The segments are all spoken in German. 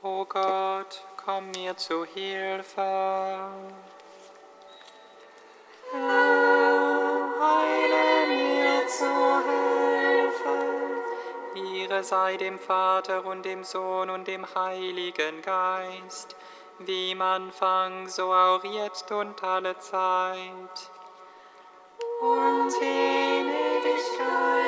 O Gott, komm mir zu Hilfe. Heile mir zu Hilfe. Ihre sei dem Vater und dem Sohn und dem Heiligen Geist, wie im Anfang, so auch jetzt und alle Zeit. Und in Ewigkeit.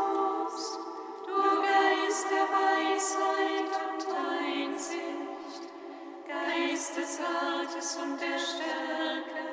des Rates und der Stärke,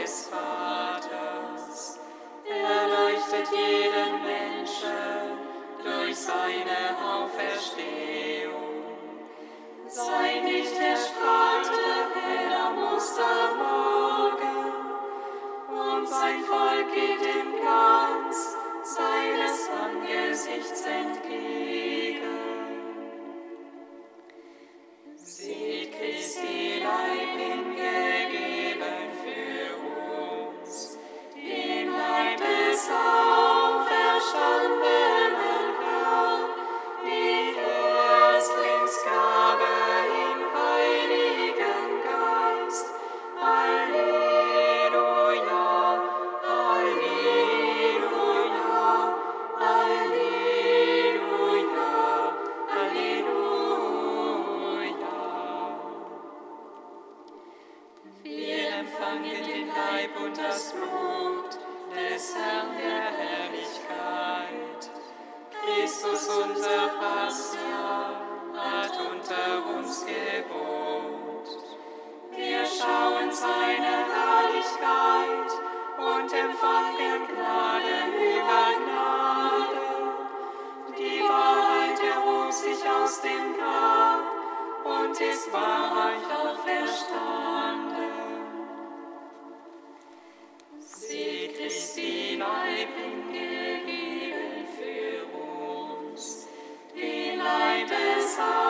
des Vaters, erleuchtet jeden Menschen durch seine Auferstehung. Sei nicht erstrahlte heller Mustermorgen, und sein Volk geht im Glanz seines Angesichts entgegen. Wir empfangen den Leib und das Blut des Herrn der Herrlichkeit. Christus, unser Pastor, hat unter uns gewohnt. Wir schauen seine Herrlichkeit und empfangen Gnade über Gnade. Die Wahrheit erhob sich aus dem Grab und ist wahrhaft auferstanden. Leib des auferstandenen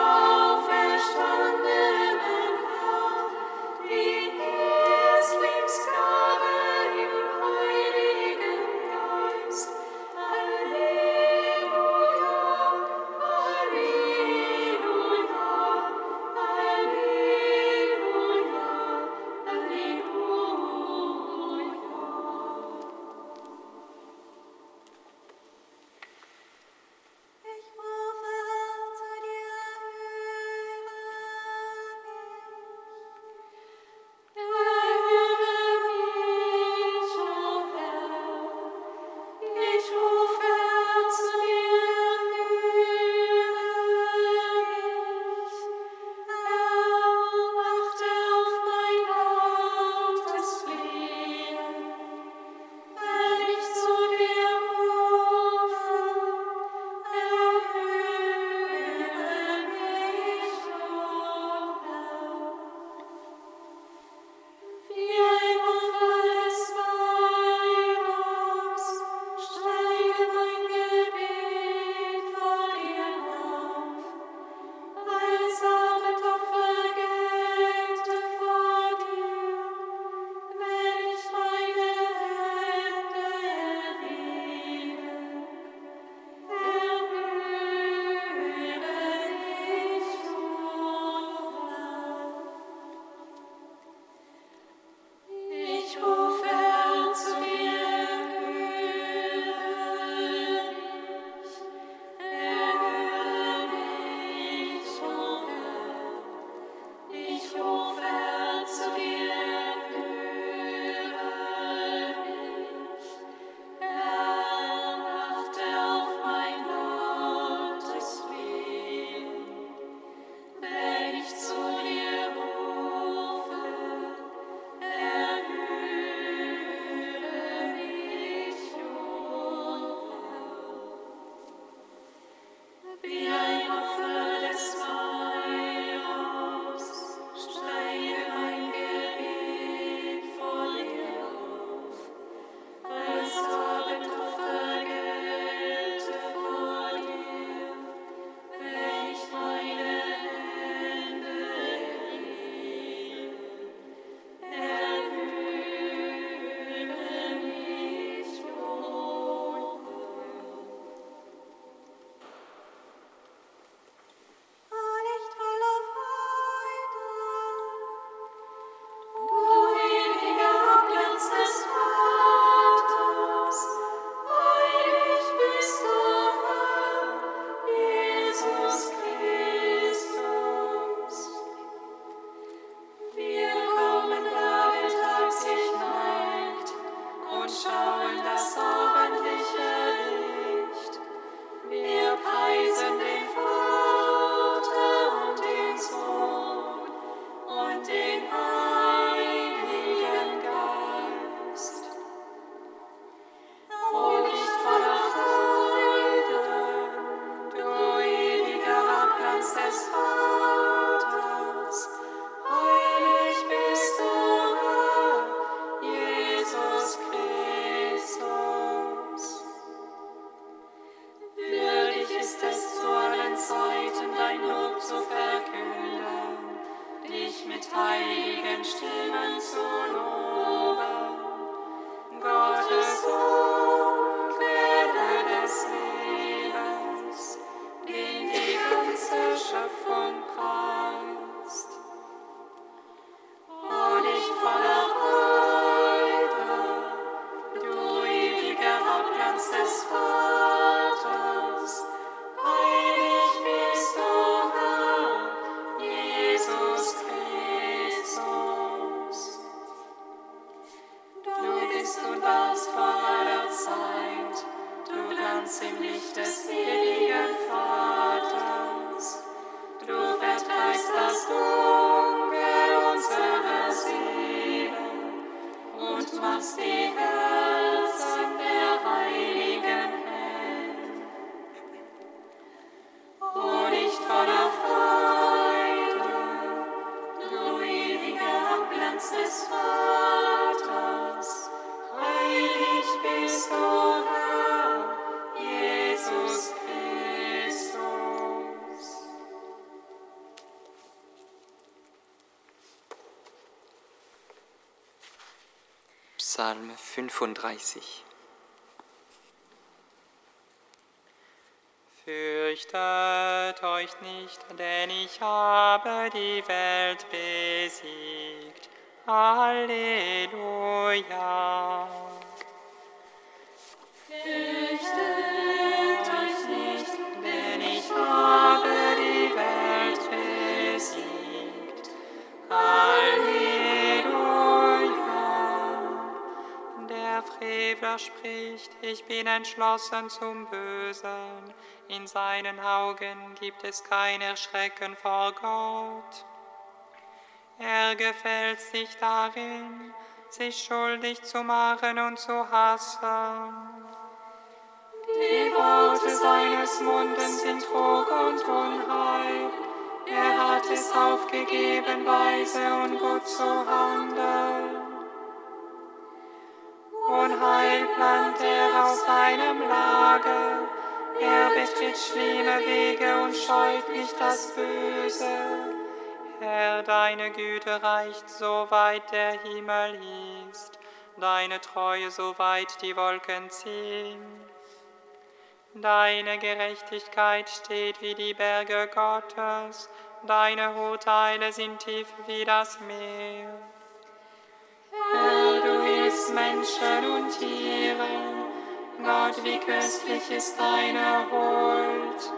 bist und warst vor aller Zeit, du Glanz im Licht des ewigen Vaters. Du vertreibst das Dunkel unserer Seelen und machst die Herzen 35. Fürchtet euch nicht, denn ich habe die Welt besiegt. Halleluja. Frevler spricht, ich bin entschlossen zum Bösen. In seinen Augen gibt es kein Erschrecken vor Gott. Er gefällt sich darin, sich schuldig zu machen und zu hassen. Die Worte seines Mundes sind Trug und Unheil. Er hat es aufgegeben, weise und gut zu handeln. Unheil plant er aus seinem Lager. Er betritt schlimme Wege und scheut nicht das Böse. Herr, deine Güte reicht so weit der Himmel ist, deine Treue so weit die Wolken ziehen. Deine Gerechtigkeit steht wie die Berge Gottes, deine Urteile sind tief wie das Meer. Menschen und Tieren, Gott, wie köstlich ist deine Huld.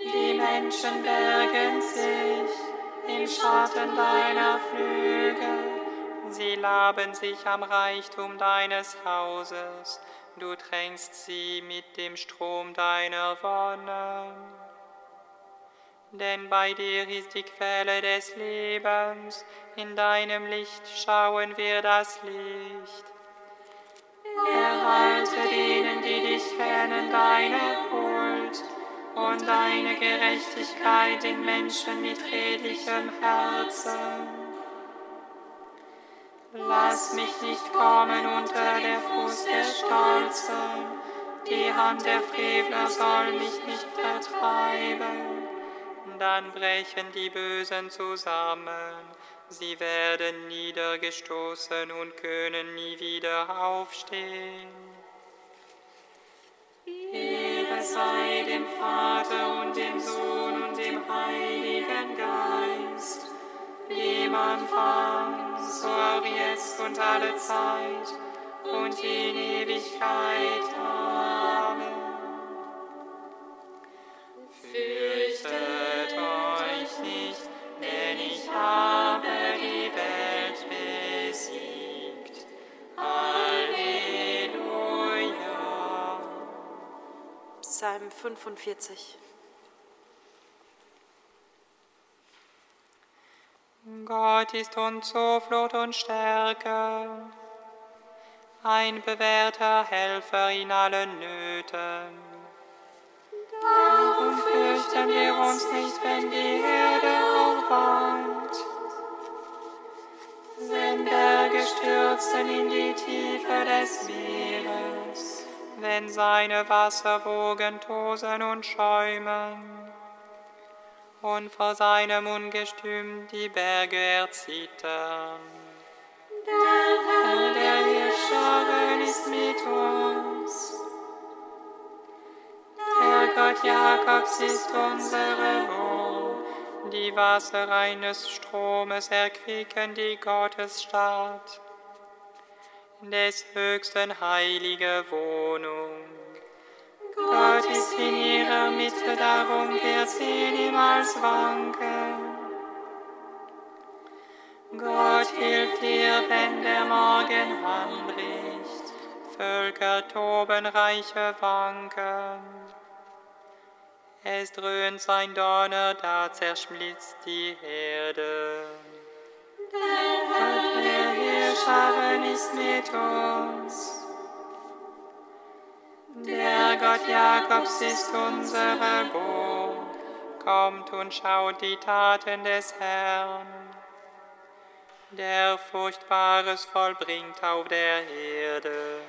Die Menschen bergen sich im Schatten deiner Flügel. Sie laben sich am Reichtum deines Hauses. Du tränkst sie mit dem Strom deiner Wonne. Denn bei dir ist die Quelle des Lebens. In deinem Licht schauen wir das Licht. Erhalte denen, die dich kennen, deine Huld und deine Gerechtigkeit den Menschen mit redlichem Herzen. Lass mich nicht kommen unter der Fuß der Stolzen, die Hand der Frevler soll mich nicht vertreiben. Dann brechen die Bösen zusammen, sie werden niedergestoßen und können nie wieder aufstehen. Ehre sei dem Vater und dem Sohn und dem Heiligen Geist, wie man fand, so auch jetzt und alle Zeit und in Ewigkeit. Amen. Fürchtet Psalm 45. Gott ist uns Zuflucht und Stärke, ein bewährter Helfer in allen Nöten. Darum fürchten wir uns nicht, wenn die Erde aufwandt, wenn Berge stürzen in die Tiefe des Meeres, wenn seine Wasserwogen tosen und schäumen. und vor seinem Ungestüm die Berge erzittern. Herr der Herrscherin ist mit uns. Gott Jakobs ist unsere Burg. Die Wasser eines Stromes erquicken die Gottesstadt. Des Höchsten heilige Wohnung. Gott ist in ihrer Mitte, darum wird sie niemals wanken. Gott hilft ihr, wenn der Morgen anbricht. Völker toben, Reiche wanken. Es dröhnt sein Donner, da zerschmilzt die Erde. Gott, der Herrscher ist mit uns. Der Gott Jakobs ist unsere Burg. Kommt und schaut die Taten des Herrn der Furchtbares vollbringt auf der Erde.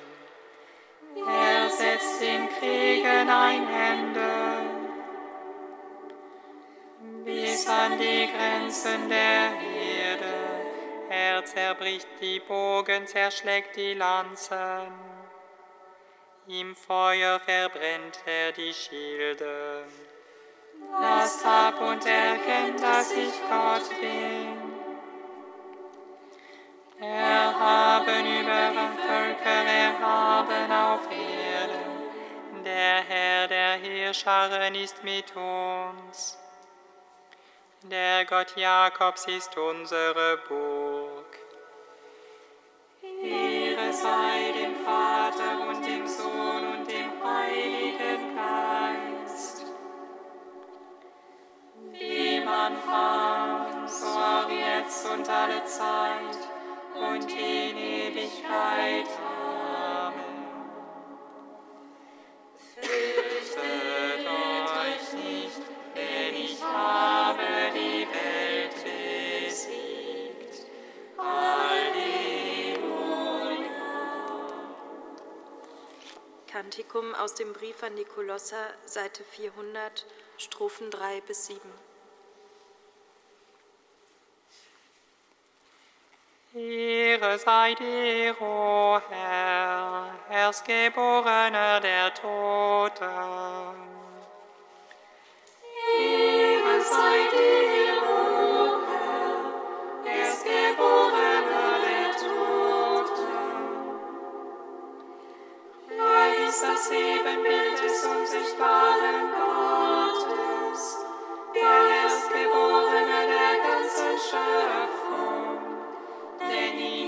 Er setzt in Kriegen ein Hände bis an die Grenzen der Erde. Er zerbricht die Bogen, zerschlägt die Lanzen. Im Feuer verbrennt er die Schilde. Lasst ab und erkennt, dass ich Gott bin. Erhaben über Völker, erhaben auf Erden. Der Herr der Herrscharen ist mit uns. Der Gott Jakobs ist unsere Burg. Ehre sei dem Vater und dem Sohn und dem Heiligen Geist. Wie man fand, so auch jetzt und alle Zeit und in Ewigkeit. Amen. Fürchtet Kantikum aus dem Brief an die Kolosser, Seite 400, Strophen 3 bis 7. Ehre sei dir, o Herr, Erstgeborener der Toten. Ehre sei dir, o ist das Ebenbild des unsichtbaren Gottes, der Erstgeborene der ganzen Schöpfung. Denn in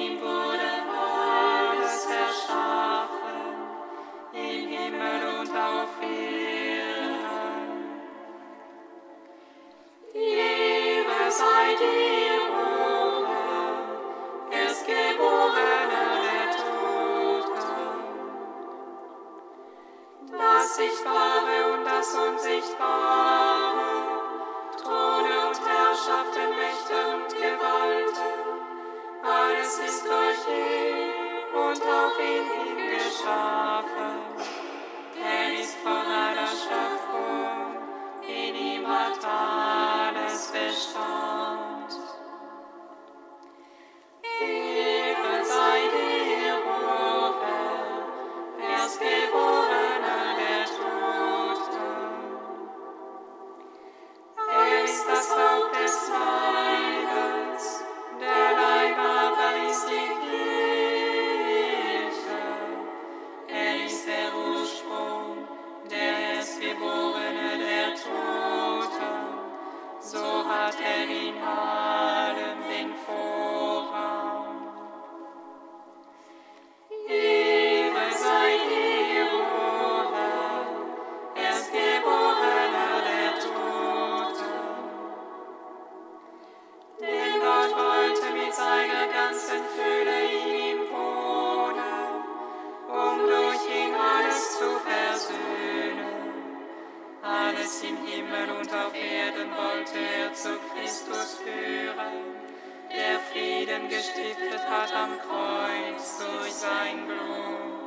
Mächte und Gewalten, alles ist durch ihn Alles im Himmel und auf Erden wollte er zu Christus führen, der Frieden gestiftet hat am Kreuz durch sein Blut.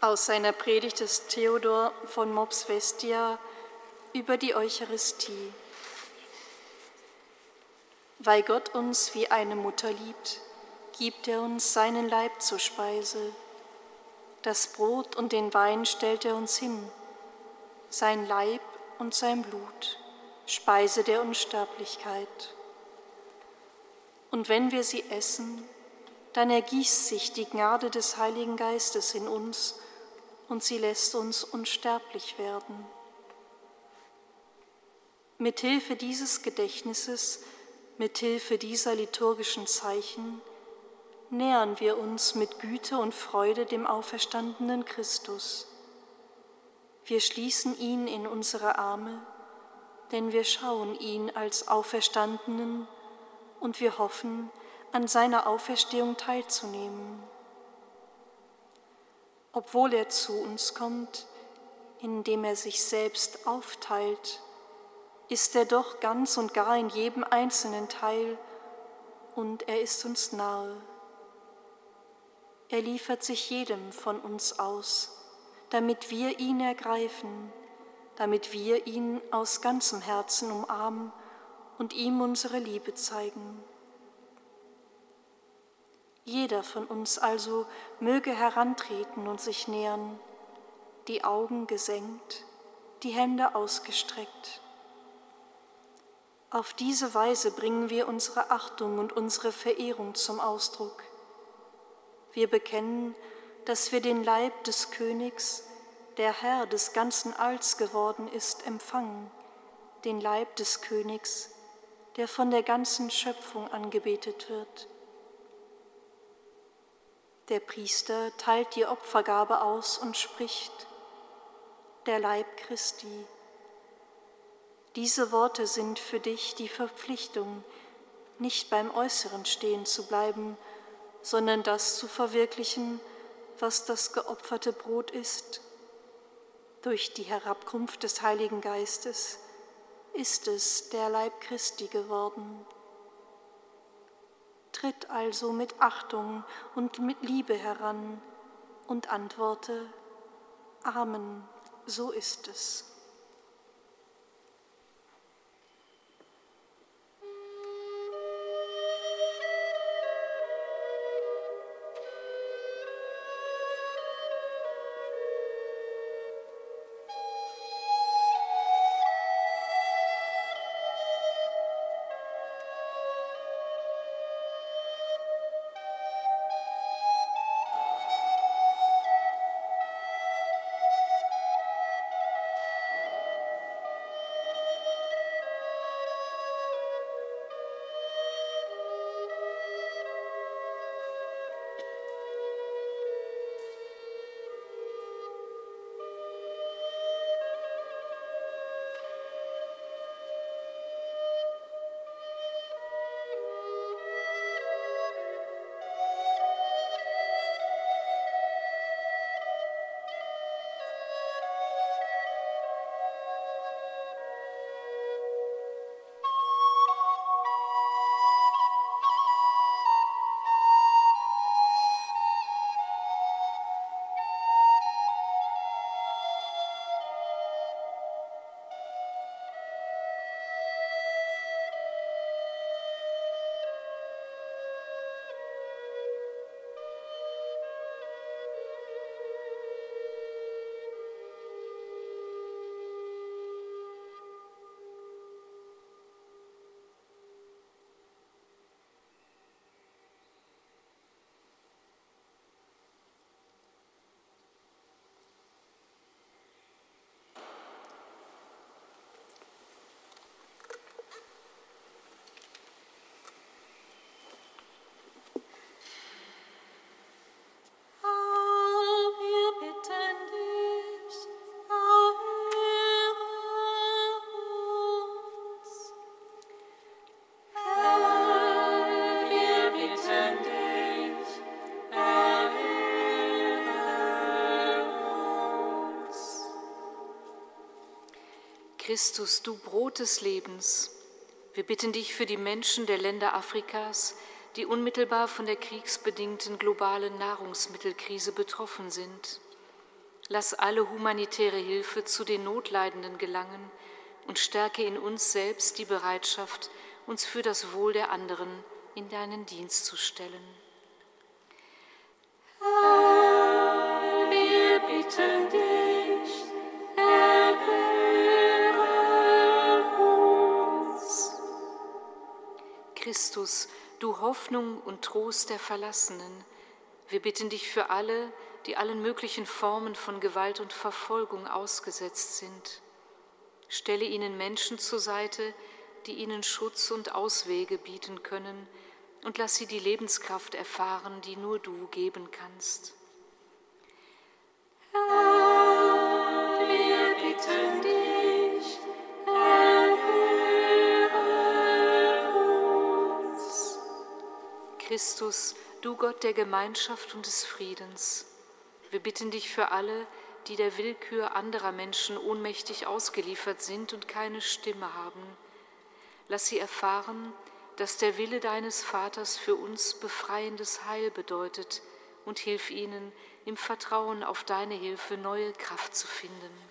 Aus seiner Predigt des Theodor von Mopsvestia über die Eucharistie. Weil Gott uns wie eine Mutter liebt, gibt er uns seinen Leib zur Speise. Das Brot und den Wein stellt er uns hin, sein Leib und sein Blut, Speise der Unsterblichkeit. Und wenn wir sie essen, dann ergießt sich die Gnade des Heiligen Geistes in uns und sie lässt uns unsterblich werden. Mit Hilfe dieses Gedächtnisses, mit Hilfe dieser liturgischen Zeichen nähern wir uns mit Güte und Freude dem auferstandenen Christus. Wir schließen ihn in unsere Arme, denn wir schauen ihn als Auferstandenen und wir hoffen, an seiner Auferstehung teilzunehmen. Obwohl er zu uns kommt, indem er sich selbst aufteilt, ist er doch ganz und gar in jedem einzelnen Teil und er ist uns nahe. Er liefert sich jedem von uns aus, damit wir ihn ergreifen, damit wir ihn aus ganzem Herzen umarmen und ihm unsere Liebe zeigen. Jeder von uns also möge herantreten und sich nähern, die Augen gesenkt, die Hände ausgestreckt. Auf diese Weise bringen wir unsere Achtung und unsere Verehrung zum Ausdruck. Wir bekennen, dass wir den Leib des Königs, der Herr des ganzen Alls geworden ist, empfangen, den Leib des Königs, der von der ganzen Schöpfung angebetet wird. Der Priester teilt die Opfergabe aus und spricht, der Leib Christi. Diese Worte sind für dich die Verpflichtung, nicht beim Äußeren stehen zu bleiben, sondern das zu verwirklichen, was das geopferte Brot ist. Durch die Herabkunft des Heiligen Geistes ist es der Leib Christi geworden. Tritt also mit Achtung und mit Liebe heran und antworte, Amen, so ist es. Christus, du Brot des Lebens, wir bitten dich für die Menschen der Länder Afrikas, die unmittelbar von der kriegsbedingten globalen Nahrungsmittelkrise betroffen sind. Lass alle humanitäre Hilfe zu den Notleidenden gelangen und stärke in uns selbst die Bereitschaft, uns für das Wohl der anderen in deinen Dienst zu stellen. Herr, wir bitten dich, Christus, du Hoffnung und Trost der Verlassenen, wir bitten dich für alle, die allen möglichen Formen von Gewalt und Verfolgung ausgesetzt sind. Stelle ihnen Menschen zur Seite, die ihnen Schutz und Auswege bieten können, und lass sie die Lebenskraft erfahren, die nur du geben kannst. Herr, wir bitten dich, Christus, du Gott der Gemeinschaft und des Friedens, wir bitten dich für alle, die der Willkür anderer Menschen ohnmächtig ausgeliefert sind und keine Stimme haben. Lass sie erfahren, dass der Wille deines Vaters für uns befreiendes Heil bedeutet und hilf ihnen, im Vertrauen auf deine Hilfe neue Kraft zu finden.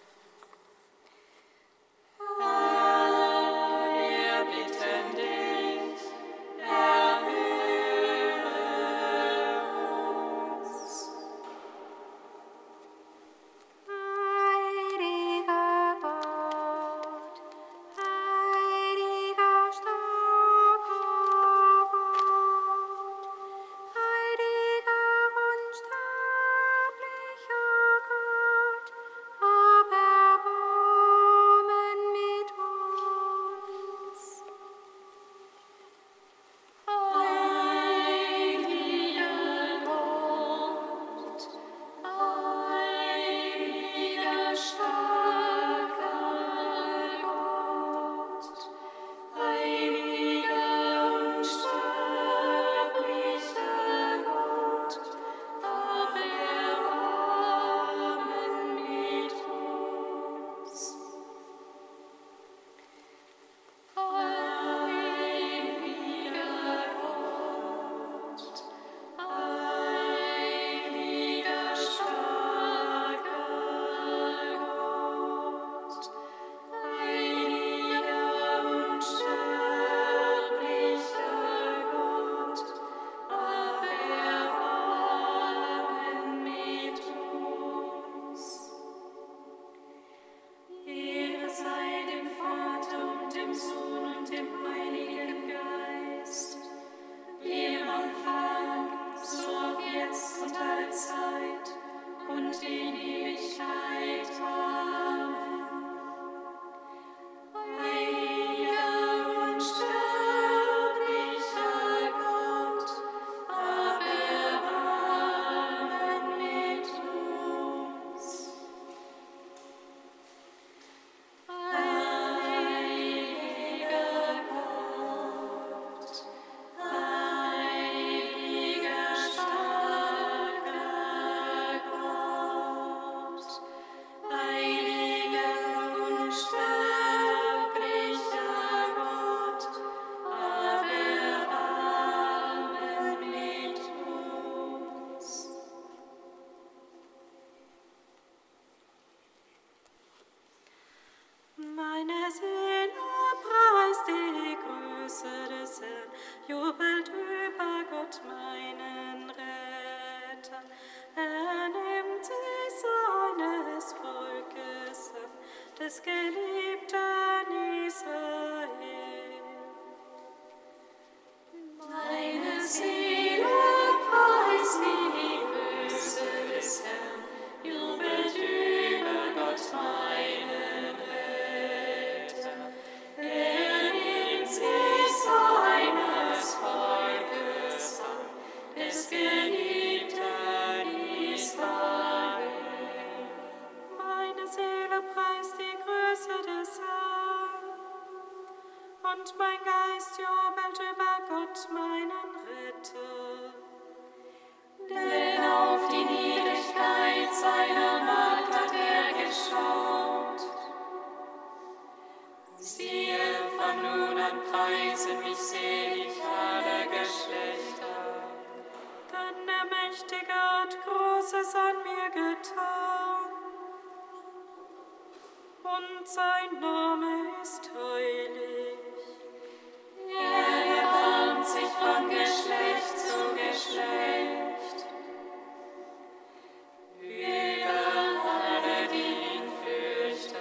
Des geliebten getan. Und sein Name ist heilig. Er erbarmt sich von Geschlecht zu Geschlecht. Über alle, die ihn fürchten.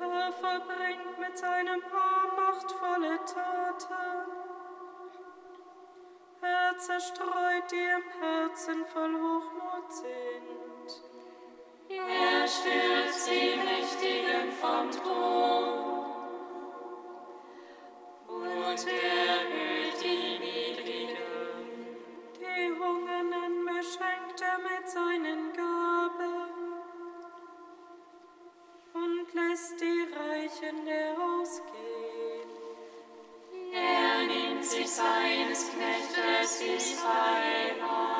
Er verbringt mit seinem Arm machtvolle Taten. Er zerstreut die im Herzen voll Hochmut sind. Er stürzt die Mächtigen vom Thron und erhöht die Niedrigen. Die Hungernden beschenkt er mit seinen Gaben und lässt die Reichen leer ausgehen. Seines Knechtes Israel an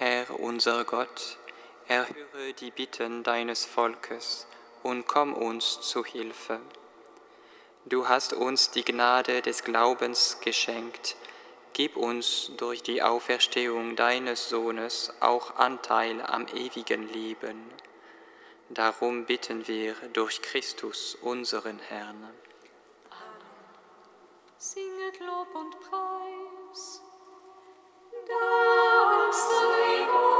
Herr unser Gott, erhöre die Bitten deines Volkes und komm uns zu Hilfe. Du hast uns die Gnade des Glaubens geschenkt. Gib uns durch die Auferstehung deines Sohnes auch Anteil am ewigen Leben. Darum bitten wir durch Christus unseren Herrn. Singet Lob und Preis. Down, slowly go.